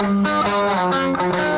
This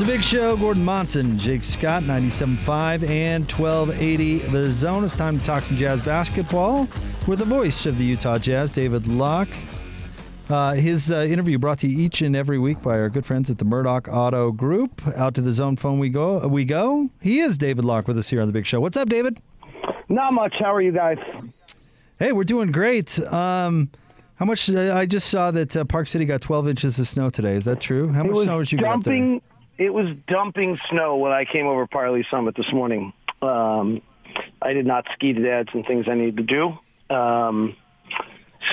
It's a big show. Gordon Monson, Jake Scott, 97.5 and 1280 The Zone. It's time to talk some Jazz basketball with the voice of the Utah Jazz, David Locke. Uh, his uh, interview brought to you each and every week by our good friends at the Murdock Auto Group. Out to the zone phone we go. We go. He is David Locke with us here on the Big Show. What's up, David? Not much. How are you guys? Hey, we're doing great. Um, how much? Uh, I just saw that uh, Park City got 12 inches of snow today. Is that true? How it much snow did you get up there? Dumping. It was dumping snow when I came over Parleys Summit this morning. Um, I did not ski today. I had some things I needed to do. Um,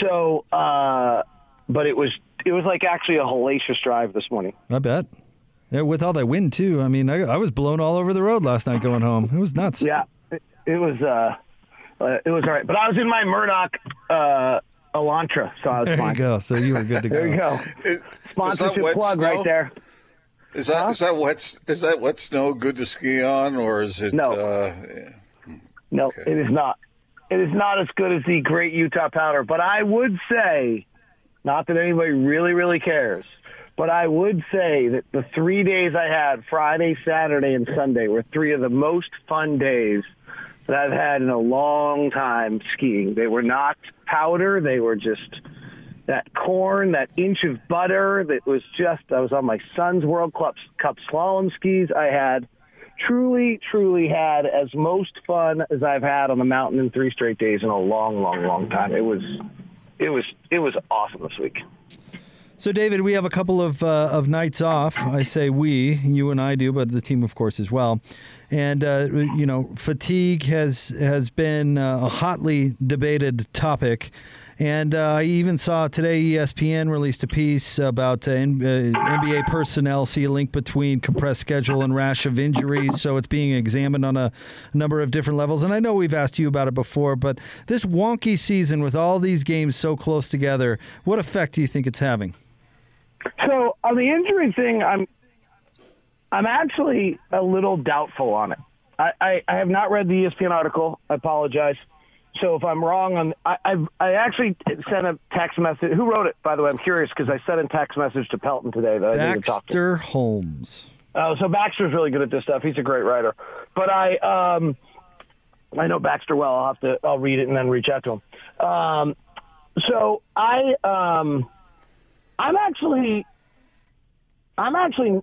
so, uh, but it was it was like actually a hellacious drive this morning. I bet. Yeah, with all that wind too. I mean, I, I was blown all over the road last night going home. It was nuts. Yeah, it, it was uh, uh, it was all right. But I was in my Murdock uh, Elantra, so I was There fine. you go. So you were good to go. There you go. Is, Sponsorship plug snow? right there. Is that Huh? is that wet? Is that wet snow good to ski on, or is it? No. Uh, No, Okay. it is not. It is not as good as the great Utah powder. But I would say, not that anybody really, really cares, but I would say that the three days I had, Friday, Saturday, and Sunday, were three of the most fun days that I've had in a long time skiing. They were not powder. They were just that corn, that inch of butter that was just, I was on my son's World Cup, Cup slalom skis. I had truly, truly had as most fun as I've had on the mountain in three straight days in a long, long, long time. It was, it was, it was awesome this week. So, David, we have a couple of uh, of nights off. I say we, you and I do, but the team, of course, as well. And uh, you know, fatigue has has been a hotly debated topic. And uh, I even saw today ESPN released a piece about uh, N- uh, NBA personnel see a link between compressed schedule and rash of injuries. So it's being examined on a number of different levels. And I know we've asked you about it before, but this wonky season with all these games so close together, what effect do you think it's having? So on the injury thing, I'm, I'm actually a little doubtful on it. I, I, I have not read the ESPN article. I apologize. So if I'm wrong on, I, I, I actually sent a text message. Who wrote it, by the way? I'm curious because I sent a text message to Pelton today that I need to talk to. Baxter Holmes. Oh, so Baxter's really good at this stuff. He's a great writer. But I um I know Baxter well. I'll have to I'll read it and then reach out to him. Um so I um I'm actually I'm actually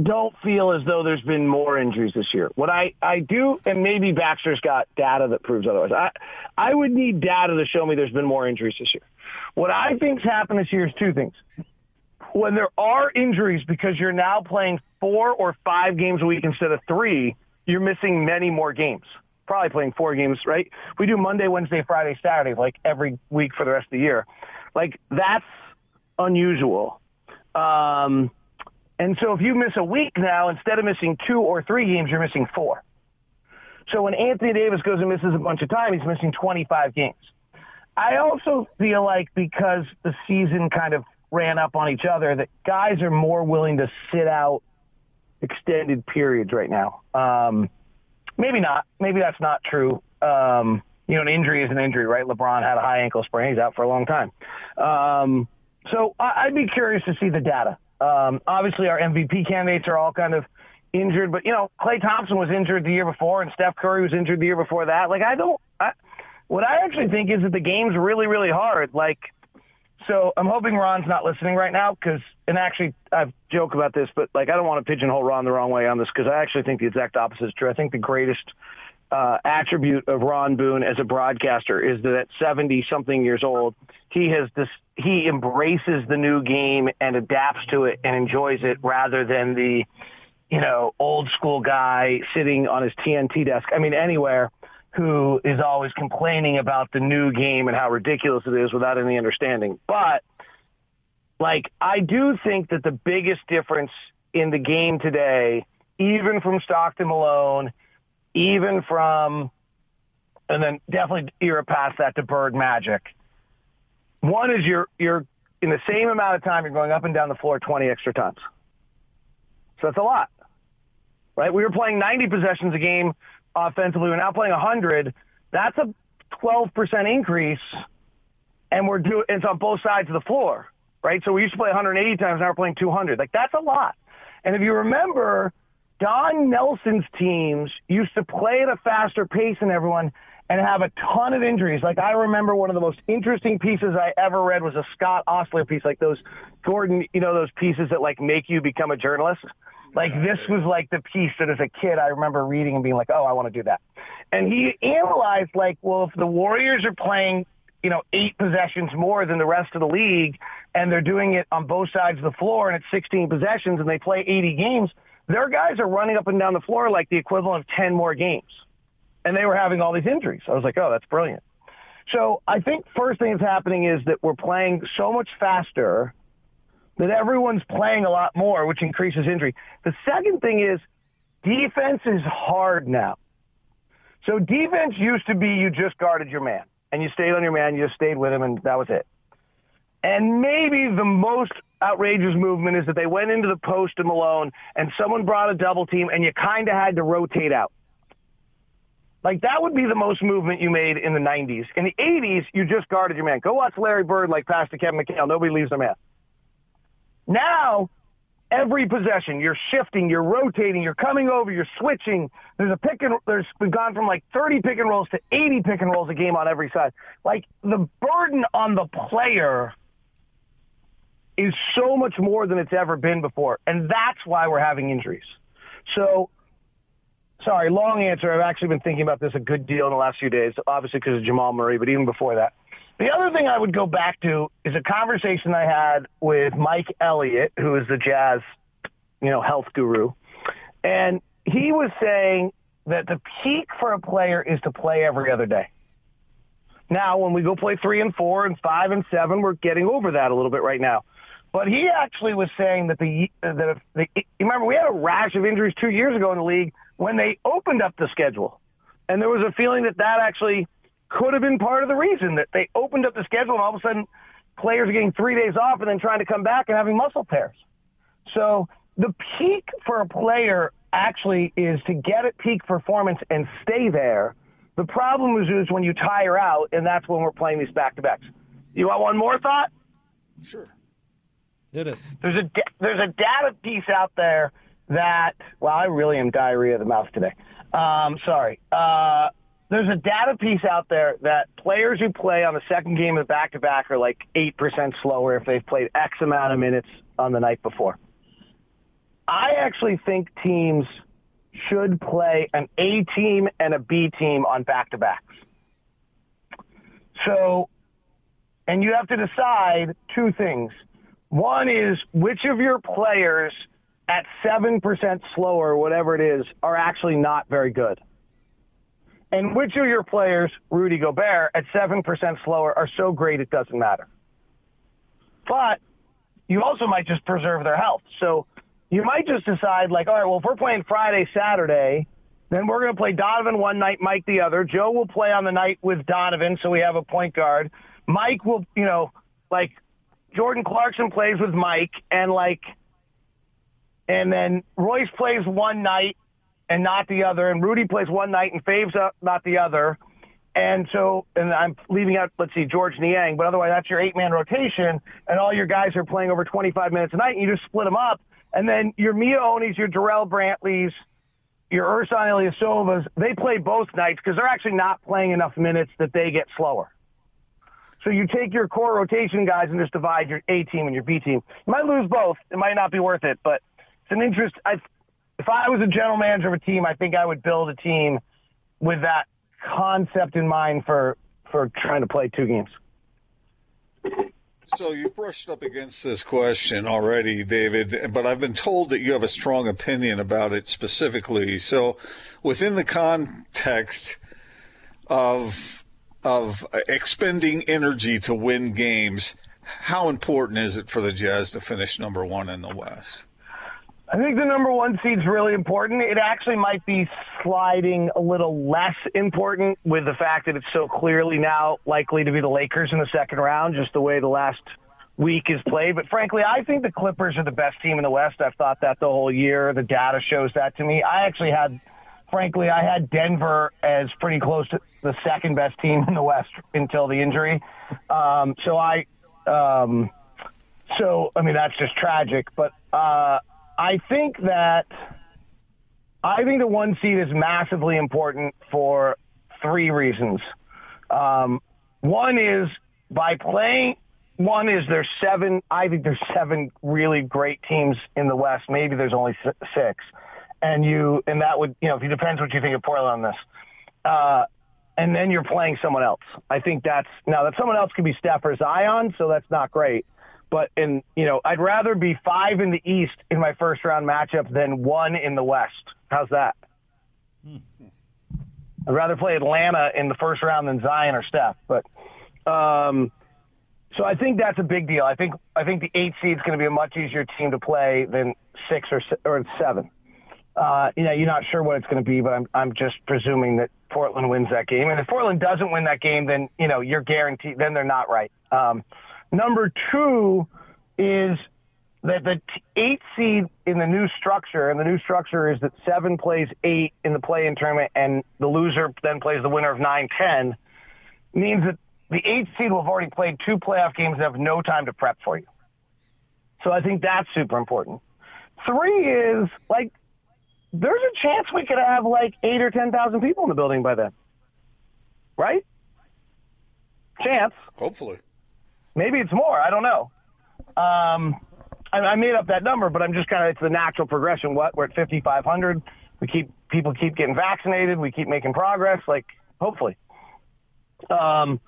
don't feel as though there's been more injuries this year. What I, I do, and maybe Baxter's got data that proves otherwise. I, I would need data to show me there's been more injuries this year. What I think's happened this year is two things when there are injuries because you're now playing four or five games a week instead of three, you're missing many more games. Probably playing four games, right? We do Monday, Wednesday, Friday, Saturday, like every week for the rest of the year. Like that's unusual. Um, and so if you miss a week now, instead of missing two or three games, you're missing four. So when Anthony Davis goes and misses a bunch of time, he's missing 25 games. I also feel like because the season kind of ran up on each other, that guys are more willing to sit out extended periods right now. Um, maybe not. Maybe that's not true. Um, you know, an injury is an injury, right? LeBron had a high ankle sprain. He's out for a long time. Um, so I- I'd be curious to see the data. Um, obviously, our MVP candidates are all kind of injured, but you know, Klay Thompson was injured the year before, and Steph Curry was injured the year before that. Like, I don't. I, what I actually think is that the game's really, really hard. Like, so I'm hoping Ron's not listening right now because, and actually, I've joked about this, but like, I don't want to pigeonhole Ron the wrong way on this because I actually think the exact opposite is true. I think the greatest uh, attribute of Ron Boone as a broadcaster is that at 70 something years old, he has this, he embraces the new game and adapts to it and enjoys it rather than the, you know, old school guy sitting on his TNT desk. I mean, anywhere. who is always complaining about the new game and how ridiculous it is without any understanding. But like I do think that the biggest difference in the game today, even from Stockton Malone, even from and then definitely era past that to Bird Magic. One is you're you're in the same amount of time you're going up and down the floor 20 extra times. So that's a lot. Right? We were playing 90 possessions a game offensively. We're now playing 100. That's a 12% increase, and we're doing it's on both sides of the floor, right? So we used to play 180 times, now we're playing 200. Like that's a lot. And if you remember, Don Nelson's teams used to play at a faster pace than everyone and have a ton of injuries. Like I remember one of the most interesting pieces I ever read was a Scott Ostler piece, like those Gordon, you know, those pieces that like make you become a journalist. Like this was like the piece that as a kid I remember reading and being like, oh, I want to do that. And he analyzed like, well, if the Warriors are playing, you know, eight possessions more than the rest of the league and they're doing it on both sides of the floor and it's 16 possessions and they play 80 games, their guys are running up and down the floor like the equivalent of 10 more games. And they were having all these injuries. I was like, oh, that's brilliant. So I think first thing that's happening is that we're playing so much faster that everyone's playing a lot more, which increases injury. The second thing is defense is hard now. So defense used to be you just guarded your man and you stayed on your man, you just stayed with him, and that was it. And maybe the most outrageous movement is that they went into the post to Malone and someone brought a double team and you kind of had to rotate out. Like that would be the most movement you made in the 90s. In the 80s, you just guarded your man. Go watch Larry Bird like pass to Kevin McHale. Nobody leaves their man. Now, every possession, you're shifting, you're rotating, you're coming over, you're switching. There's a pick and there's we've gone from like 30 pick and rolls to 80 pick and rolls a game on every side. Like the burden on the player is so much more than it's ever been before, and that's why we're having injuries. So, sorry, long answer. I've actually been thinking about this a good deal in the last few days, obviously because of Jamal Murray, but even before that. The other thing I would go back to is a conversation I had with Mike Elliott, who is the Jazz, you know, health guru. And he was saying that the peak for a player is to play every other day. Now, when we go play three and four and five and seven, we're getting over that a little bit right now. But he actually was saying that the uh, that if the, remember we had a rash of injuries two years ago in the league when they opened up the schedule, and there was a feeling that that actually could have been part of the reason that they opened up the schedule and all of a sudden players are getting three days off and then trying to come back and having muscle tears. So the peak for a player actually is to get at peak performance and stay there. The problem is, is when you tire out, and that's when we're playing these back-to-backs. You want one more thought? Sure. It is. There's a there's a data piece out there that well, I really am diarrhea of the mouth today. Um, sorry. Uh, there's a data piece out there that players who play on the second game of back-to-back are like 8% slower if they've played X amount of minutes on the night before. I actually think teams should play an A team and a B team on back-to-backs. So, and you have to decide two things. One is which of your players at 7% slower, whatever it is, are actually not very good. And which of your players, Rudy Gobert, at 7% slower are so great it doesn't matter. But you also might just preserve their health. So you might just decide like, all right, well, if we're playing Friday, Saturday, then we're going to play Donovan one night, Mike the other. Joe will play on the night with Donovan, so we have a point guard. Mike will, you know, like Jordan Clarkson plays with Mike, and like, and then Royce plays one night, and not the other. And Rudy plays one night and Faves up not the other. And so, and I'm leaving out, let's see, Georges Niang, but otherwise that's your eight-man rotation, and all your guys are playing over 25 minutes a night, and you just split them up. And then your Miye Onis, your Jarrell Brantleys, your Ersan Ilyasovas, they play both nights because they're actually not playing enough minutes that they get slower. So you take your core rotation guys and just divide your A team and your B team. You might lose both. It might not be worth it, but it's an interest. I if I was a general manager of a team, I think I would build a team with that concept in mind for for trying to play two games. So you've brushed up against this question already, David, but I've been told that you have a strong opinion about it specifically. So within the context of of expending energy to win games, how important is it for the Jazz to finish number one in the West? I think the number one seed's really important. It actually might be sliding a little less important with the fact that it's so clearly now likely to be the Lakers in the second round, just the way the last week is played. But frankly, I think the Clippers are the best team in the West. I've thought that the whole year. The data shows that to me. I actually had, frankly, I had Denver as pretty close to the second best team in the West until the injury. Um, so I, um, so I mean that's just tragic. But uh, I think that I think the one seed is massively important for three reasons. Um, one is by playing. One is there's seven. I think there's seven really great teams in the West. Maybe there's only six, and you and that would you know if it depends what you think of Portland on this. Uh, and then you're playing someone else. I think that's now that someone else could be Steph or Zion, so that's not great. But in you know, I'd rather be five in the East in my first round matchup than one in the West. How's that? Hmm. I'd rather play Atlanta in the first round than Zion or Steph. But um, so I think that's a big deal. I think I think the eight seed is going to be a much easier team to play than six or or seven. Uh, you know, you're not sure what it's going to be, but I'm I'm just presuming that Portland wins that game. And if Portland doesn't win that game, then you know you're guaranteed. Then they're not right. Um, Number two is that the eight seed in the new structure, and the new structure is that seven plays eight in the play-in tournament, and the loser then plays the winner of nine ten, means that the eight seed will have already played two playoff games and have no time to prep for you. So I think that's super important. Three is like there's a chance we could have like eight or ten thousand people in the building by then, right? Chance. Hopefully. Maybe it's more. I don't know. Um, I, I made up that number, but I'm just kind of it's the natural progression. What we're at 5,500. We keep people keep getting vaccinated. We keep making progress. Like hopefully. Um,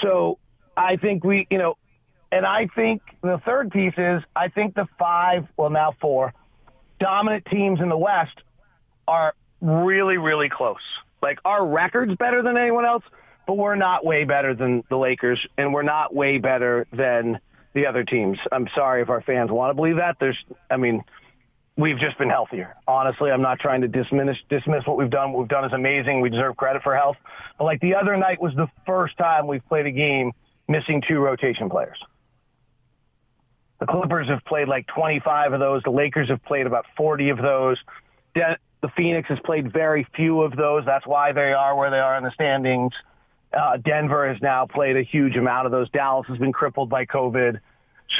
so I think we, you know, and I think the third piece is I think the five, well now four, dominant teams in the West are really, really close. Like our record's better than anyone else, but we're not way better than the Lakers, and we're not way better than the other teams. I'm sorry if our fans want to believe that. There's, I mean, we've just been healthier. Honestly, I'm not trying to dismiss dismiss what we've done. What we've done is amazing. We deserve credit for health. But like the other night was the first time we've played a game missing two rotation players. The Clippers have played like 25 of those. The Lakers have played about 40 of those. The Phoenix has played very few of those. That's why they are where they are in the standings. Uh, Denver has now played a huge amount of those. Dallas has been crippled by COVID.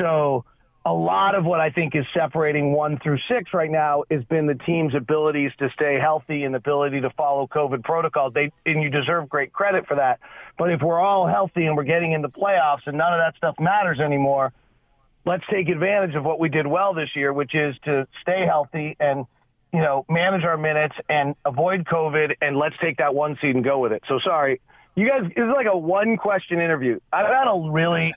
So a lot of what I think is separating one through six right now has been the team's abilities to stay healthy and the ability to follow COVID protocols. They, and you deserve great credit for that. But if we're all healthy and we're getting into playoffs and none of that stuff matters anymore, let's take advantage of what we did well this year, which is to stay healthy and, you know, manage our minutes and avoid COVID and let's take that one seed and go with it. So sorry, you guys, this is like a one question interview. I've had a really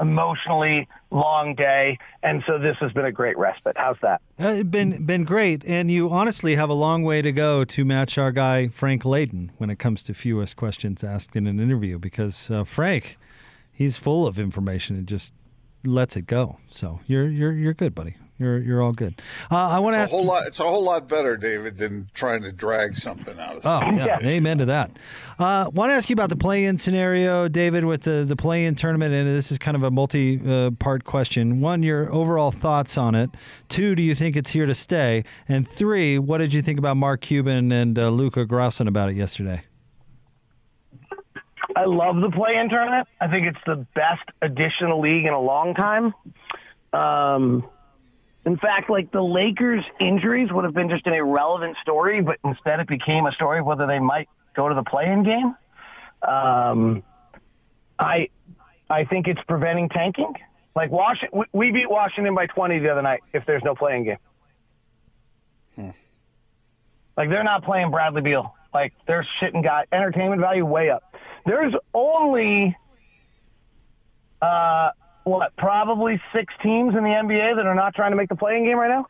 emotionally long day, and so this has been a great respite. How's that? Uh, been been great, and you honestly have a long way to go to match our guy Frank Layden when it comes to fewest questions asked in an interview. Because uh, Frank, he's full of information and just lets it go. So you're you're you're good, buddy. You're you're all good. Uh, I want to ask. A whole lot, it's a whole lot better, David, than trying to drag something out of. Oh yeah, amen to that. I uh, want to ask you about the play-in scenario, David, with the the play-in tournament, and this is kind of a multi-part question. One, your overall thoughts on it. Two, do you think it's here to stay? And three, what did you think about Mark Cuban and uh, Luka grousing about it yesterday? I love the play-in tournament. I think it's the best additional league in a long time. Um, in fact, like the Lakers' injuries would have been just an irrelevant story, but instead it became a story of whether they might go to the play-in game. Um, I I think it's preventing tanking. Like Washington, we beat Washington by 20 the other night. If there's no play-in game, hmm. like they're not playing Bradley Beal. Like they're shitting guy entertainment value way up. There's only uh, what, probably six teams in the NBA that are not trying to make the play-in game right now?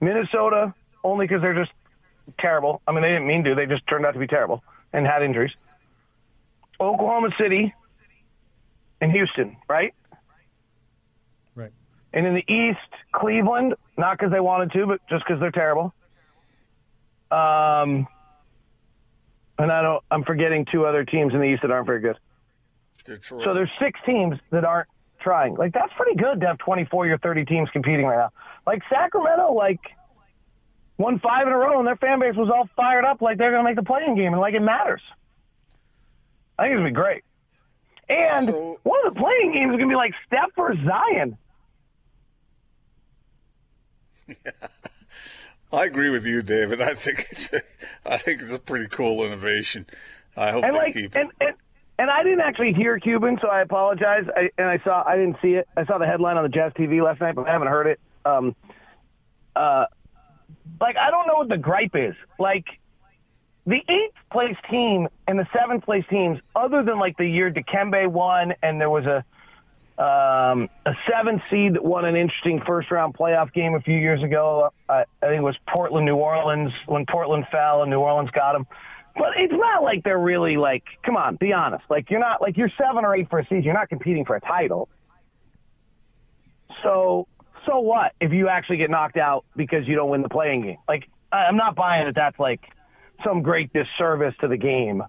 Minnesota, only because they're just terrible. I mean, they didn't mean to. They just turned out to be terrible and had injuries. Oklahoma City and Houston, right? Right. And in the East, Cleveland, not because they wanted to, but just because they're terrible. Um, and I don't. I'm forgetting two other teams in the East that aren't very good. Detroit. So there's six teams that aren't trying. Like that's pretty good to have 24 or 30 teams competing right now. Like Sacramento, like won five in a row, and their fan base was all fired up, like they're going to make the play-in game, and like it matters. I think it's gonna be great. And So- one of the play-in games is going to be like Steph versus Zion. I agree with you, David. I think it's a, I think it's a pretty cool innovation. I hope and they like keep it. and, and and I didn't actually hear Cuban, so I apologize. I, and I saw I didn't see it. I saw the headline on the Jazz TV last night, but I haven't heard it. Um, uh, like I don't know what the gripe is. Like the eighth place team and the seventh place teams, other than like the year Dikembe won, and there was a um, a seventh seed that won an interesting first round playoff game a few years ago. I, I think it was Portland, New Orleans, when Portland fell and New Orleans got them. But it's not like they're really like, come on, be honest. Like you're not like you're seven or eight for a season. You're not competing for a title. So so what if you actually get knocked out because you don't win the play-in game? Like I'm not buying that. That's like some great disservice to the game.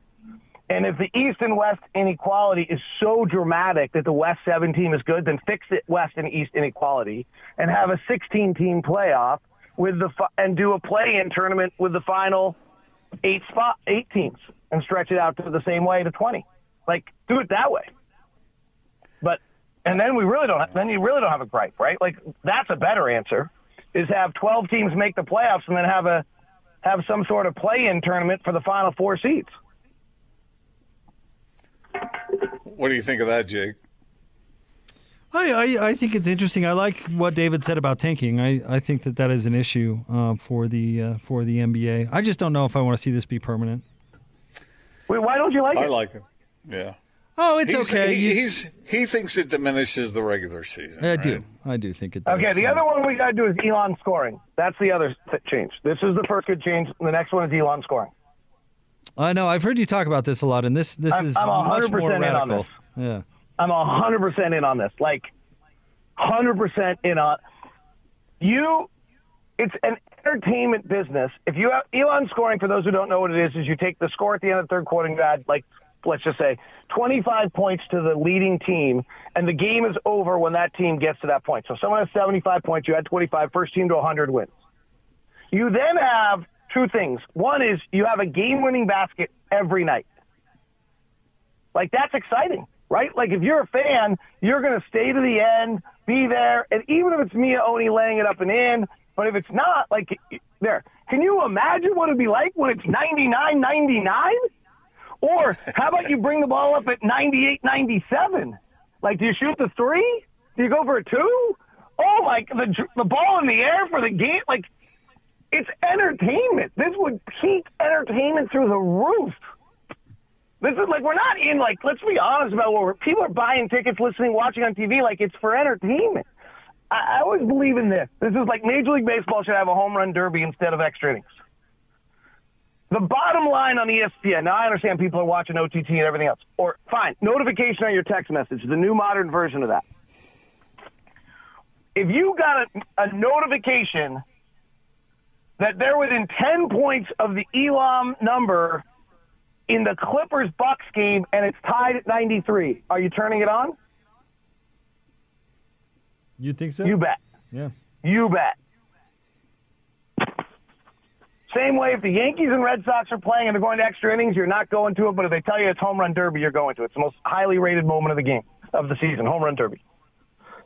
And if the East and West inequality is so dramatic that the West seven team is good, then fix it West and East inequality and have a 16 team playoff with the and do a play-in tournament with the final eight spot eight teams and stretch it out to the same way to 20. Like do it that way. But and then we really don't. Then you really don't have a gripe, right? Like that's a better answer. Is have 12 teams make the playoffs and then have a have some sort of play-in tournament for the final four seeds. What do you think of that, Jake? I, I, I think it's interesting. I like what David said about tanking. I, I think that that is an issue uh, for the uh, for the NBA. I just don't know if I want to see this be permanent. Wait, why don't you like I it? I like it. Yeah. Oh, it's He's, okay. he- he's he thinks it diminishes the regular season. I right? do. I do think it does. Okay, the other one we got to do is Elam scoring. That's the other th- change. This is the first good change. The next one is Elam scoring. I know. I've heard you talk about this a lot, and this this I'm- is I'm much 100% more in on radical. this. Yeah. I'm a hundred percent in on this. Like, hundred percent in on. You, it's an entertainment business. If you have Elam scoring, for those who don't know what it is, is you take the score at the end of the third quarter and you add like, let's just say, 25 points to the leading team, and the game is over when that team gets to that point. So someone has 75 points, you add 25. First team to 100 wins. You then have two things. One is you have a game-winning basket every night. Like that's exciting, right? Like if you're a fan, you're going to stay to the end, be there, and even if it's Miye Oni laying it up and in, but if it's not, like there, can you imagine what it'd be like when it's 99-99? Or how about you bring the ball up at 98-97? Like do you shoot the three? Do you go for a two? Oh my, the the ball in the air for the game, like it's entertainment. This would peak entertainment through the roof. This is like we're not in like let's be honest about what we're people are buying tickets, listening, watching on TV like it's for entertainment. I, I always believe in this. This is like Major League Baseball should have a home run derby instead of extra innings. The bottom line on ESPN. Now I understand people are watching OTT and everything else. Or fine, notification on your text message, the new modern version of that. If you got a, a notification that they're within 10 points of the Elam number in the Clippers Bucks game and it's tied at 93. Are you turning it on? You think so? You bet. yeah. You bet. Same way if the Yankees and Red Sox are playing and they're going to extra innings, you're not going to it. But if they tell you it's home run derby, you're going to it. It's the most highly rated moment of the game of the season, home run derby.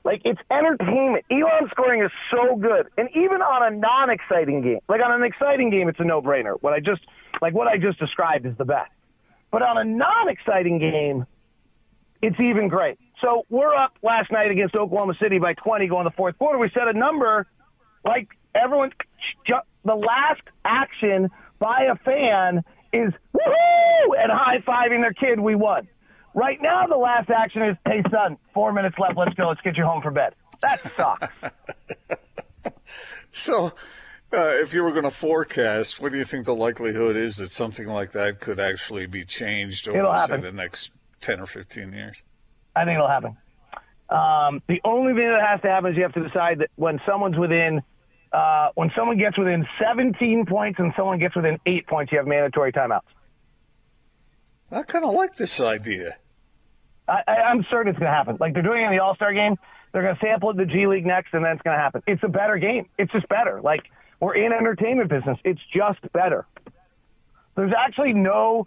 Like it's entertainment. Elam scoring is so good, and even on a non-exciting game, like on an exciting game, it's a no-brainer. What I just like what I just described is the best. But on a non-exciting game, it's even great. So we're up last night against Oklahoma City by 20 going to the fourth quarter. We set a number like everyone, the last action by a fan is woohoo and high fiving their kid. We won. Right now, the last action is, hey son, four minutes left. Let's go. Let's get you home for bed. That sucks. So Uh, if you were going to forecast, what do you think the likelihood is that something like that could actually be changed over, say, the next 10 or 15 years? I think it'll happen. Um, the only thing that has to happen is you have to decide that when someone's within, uh, when someone gets within 17 points and someone gets within eight points, you have mandatory timeouts. I kind of like this idea. I, I'm certain it's going to happen. Like they're doing it in the All Star game. They're going to sample it in the G League next, and then it's going to happen. It's a better game. It's just better. Like we're in entertainment business. It's just better. There's actually no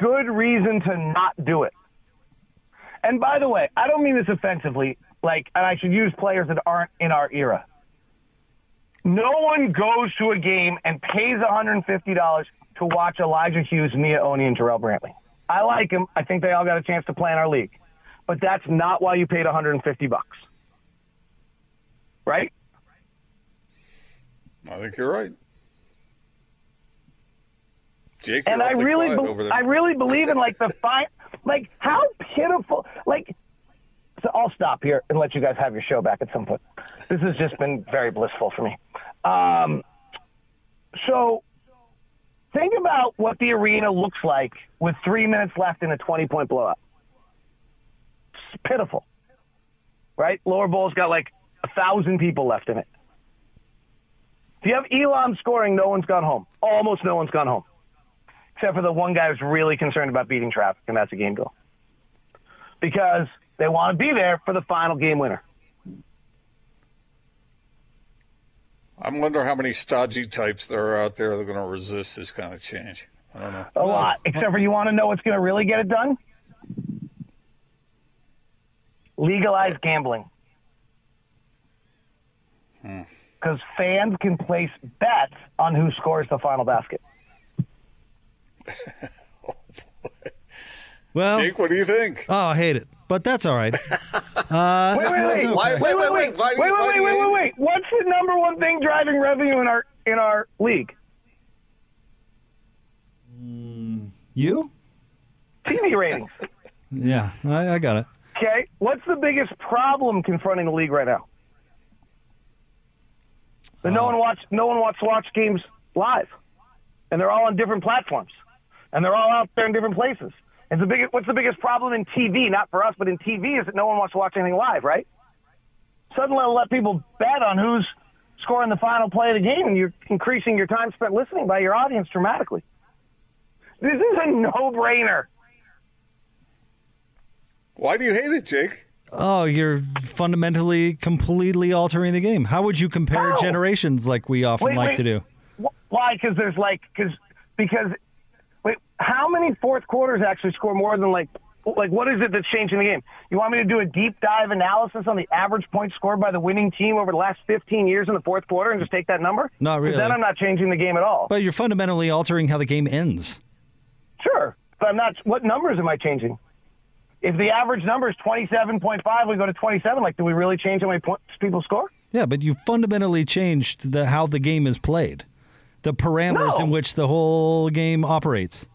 good reason to not do it. And by the way, I don't mean this offensively. Like, and I should use players that aren't in our era. No one goes to a game and pays $150 to watch Elijah Hughes, Miye Oni, and Jarrell Brantley. I like them. I think they all got a chance to play in our league. But that's not why you paid 150 bucks. Right? I think you're right. Jake, and I really, be-. I really believe in like the fine, like how pitiful, like. So I'll stop here and let you guys have your show back at some point. This has just been very blissful for me. Um, so think about what the arena looks like with three minutes left in a 20 point blowout. It's pitiful, right? Lower Bowl's got like a thousand people left in it. If you have Elam scoring, no one's gone home. Almost no one's gone home except for the one guy who's really concerned about beating traffic, and that's a game goal. Because they want to be there for the final game winner. I wonder how many stodgy types there are out there that are going to resist this kind of change. I don't know. A lot. Except for you want to know what's going to really get it done? Legalize gambling. Hmm. Because fans can place bets on who scores the final basket. Oh, well, Jake, what do you think? oh, I hate it, but that's all right. Uh, Wait, wait, wait. okay. Why- Wait, wait, wait, wait, wait, wait, wait, wait, wait, wait. What's the number one thing driving revenue in our in our league? You? TV ratings. Yeah, I, I got it. Okay, what's the biggest problem confronting the league right now? That no one watch no one wants to watch games live, and they're all on different platforms, and they're all out there in different places. And the biggest, what's the biggest problem in TV? Not for us, but in TV, is that no one wants to watch anything live, right? Suddenly, I'll let people bet on who's scoring the final play of the game, and you're increasing your time spent listening by your audience dramatically. This is a no-brainer. Why do you hate it, Jake? Oh, you're fundamentally, completely altering the game. How would you compare How? generations like we often Wait, like wait. to do? Why? Because there's like because because wait, how many fourth quarters actually score more than like like what is it that's changing the game? You want me to do a deep dive analysis on the average points scored by the winning team over the last 15 years in the fourth quarter and just take that number? Not really. Then I'm not changing the game at all. But you're fundamentally altering how the game ends. Sure, but I'm not. What numbers am I changing? If the average number is 27.5, we go to 27. Like, do we really change how many points people score? Yeah, but you fundamentally changed the how the game is played, the parameters No. in which the whole game operates.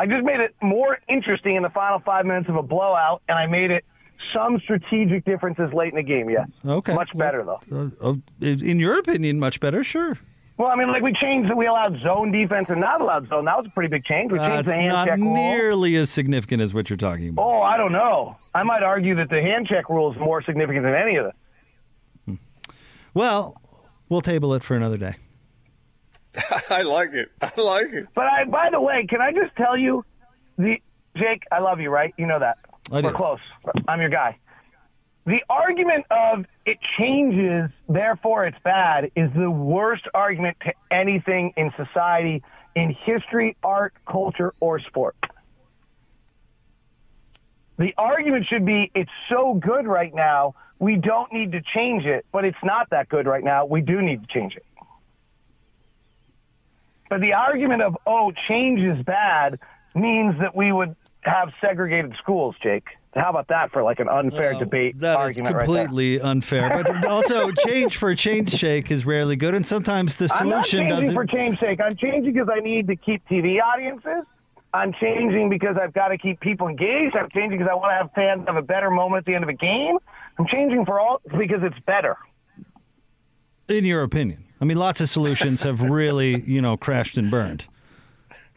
I just made it more interesting in the final five minutes of a blowout, and I made it some strategic differences late in the game. Yes. Okay. Much better though. Uh, uh, in your opinion, much better. Sure. Well, I mean, like we changed that we allowed zone defense and not allowed zone. That was a pretty big change. We Uh, changed it's the hand not check rule. nearly as significant as what you're talking about. Oh, I don't know. I might argue that the hand check rule is more significant than any of it. Well, we'll table it for another day. I like it. I like it. But I, by the way, can I just tell you, the Jake, I love you, right? You know that. I do. We're close. I'm your guy. The argument of it changes, therefore it's bad, is the worst argument to anything in society, in history, art, culture, or sport. The argument should be it's so good right now, we don't need to change it, but it's not that good right now. We do need to change it. But the argument of, oh, change is bad means that we would have segregated schools, Jake. How about that for like an unfair debate That is argument right there? completely unfair. But also, change for change sake is rarely good, and sometimes the I'm not solution changing doesn't. for change sake. I'm changing because I need to keep TV audiences. I'm changing because I've got to keep people engaged. I'm changing because I want to have fans have a better moment at the end of a game. I'm changing for all because it's better. in your opinion. I mean, lots of solutions have really, you know, crashed and burned.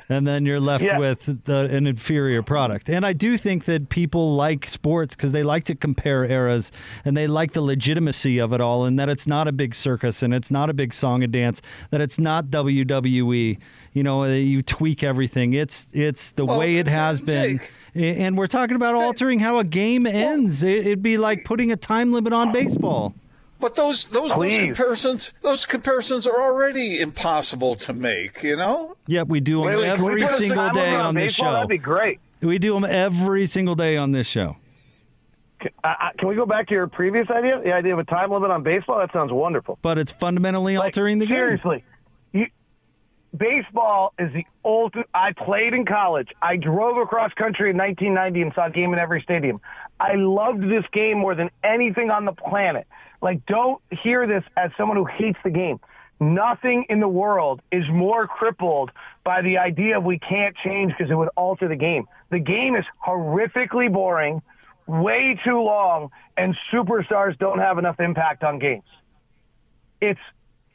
And then you're left Yeah. with the, an inferior product. And I do think that people like sports because they like to compare eras and they like the legitimacy of it all and that it's not a big circus and it's not a big song and dance, that it's not WWE. You know, uh, you tweak everything. It's it's the Well, way it has been. Jake. And we're talking about altering how a game ends. It'd be like putting a time limit on baseball. But those those, those comparisons those comparisons are already impossible to make. You know. Yep, we do them Wait, wait, can we every single time day limit on this baseball? show. That'd be great. We do them every single day on this show. Can, I, I- can we go back to your previous idea? The idea of a time limit on baseball? That sounds wonderful. But it's fundamentally Like, altering the game. Seriously. Baseball is the ultimate. I played in college. I drove across country in 1990 and saw a game in every stadium. I loved this game more than anything on the planet. Like, don't hear this as someone who hates the game. Nothing in the world is more crippled by the idea of we can't change because it would alter the game. The game is horrifically boring, way too long, and superstars don't have enough impact on games. It's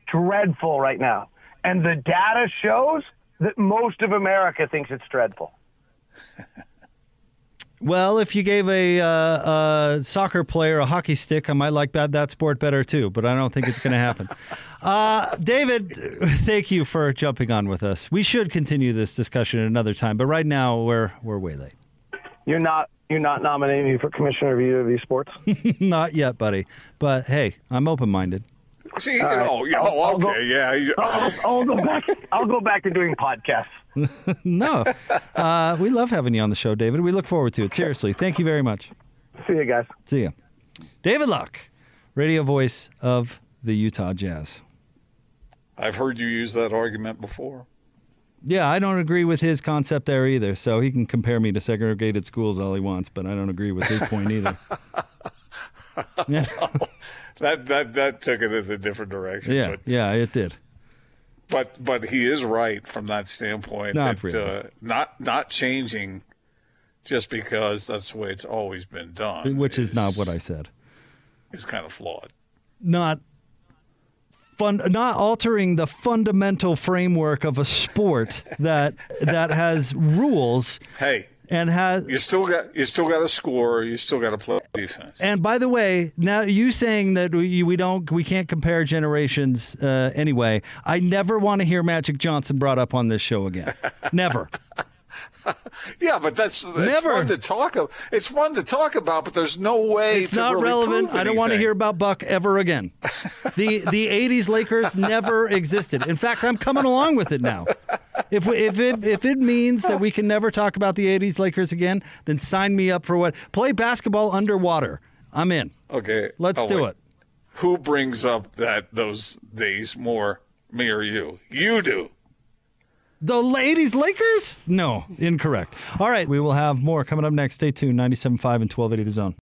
dreadful right now. And the data shows that most of America thinks it's dreadful. Well, if you gave a, uh, a soccer player a hockey stick, I might like that, that sport better too, but I don't think it's going to happen. uh, David, thank you for jumping on with us. We should continue this discussion another time, but right now we're, we're way late. You're not you're not nominating me for commissioner of either of these sports. Not yet, buddy. But hey, I'm open minded. See, you right. know, I'll- oh, I'll go- yeah. I'll, I'll go back. I'll go back to doing podcasts. No, uh, we love having you on the show, David. We look forward to it. Seriously, thank you very much. See you guys. See ya. David Locke, radio voice of the Utah Jazz. I've heard you use that argument before. Yeah, I don't agree with his concept there either. So he can compare me to segregated schools all he wants, but I don't agree with his point either. That that that took it in a different direction. yeah, But, yeah, it did. but but he is right from that standpoint. Not that, really. uh, not not changing just because that's the way it's always been done. Which is not what I said. is kind of flawed. Not fun, not altering the fundamental framework of a sport that that has rules Hey, and has you still got you still got to score. You still got to play defense. And by the way, now you saying that we, we don't we can't compare generations uh, anyway. I never want to hear Magic Johnson brought up on this show again. Never. yeah, but that's Never. fun to talk about. It's fun to talk about, but there's no way. It's not really relevant. I don't want to hear about Buck ever again. The the '80s Lakers never existed. In fact, I'm coming along with it now. If we, if it if it means that we can never talk about the '80s Lakers again, then sign me up for what? Play basketball underwater. I'm in. Okay, Let's oh, do wait. it. Who brings up that those days more, me or you? You do. The ladies Lakers? No, incorrect. All right, we will have more coming up next. Stay tuned. 97.5 and 1280 The Zone.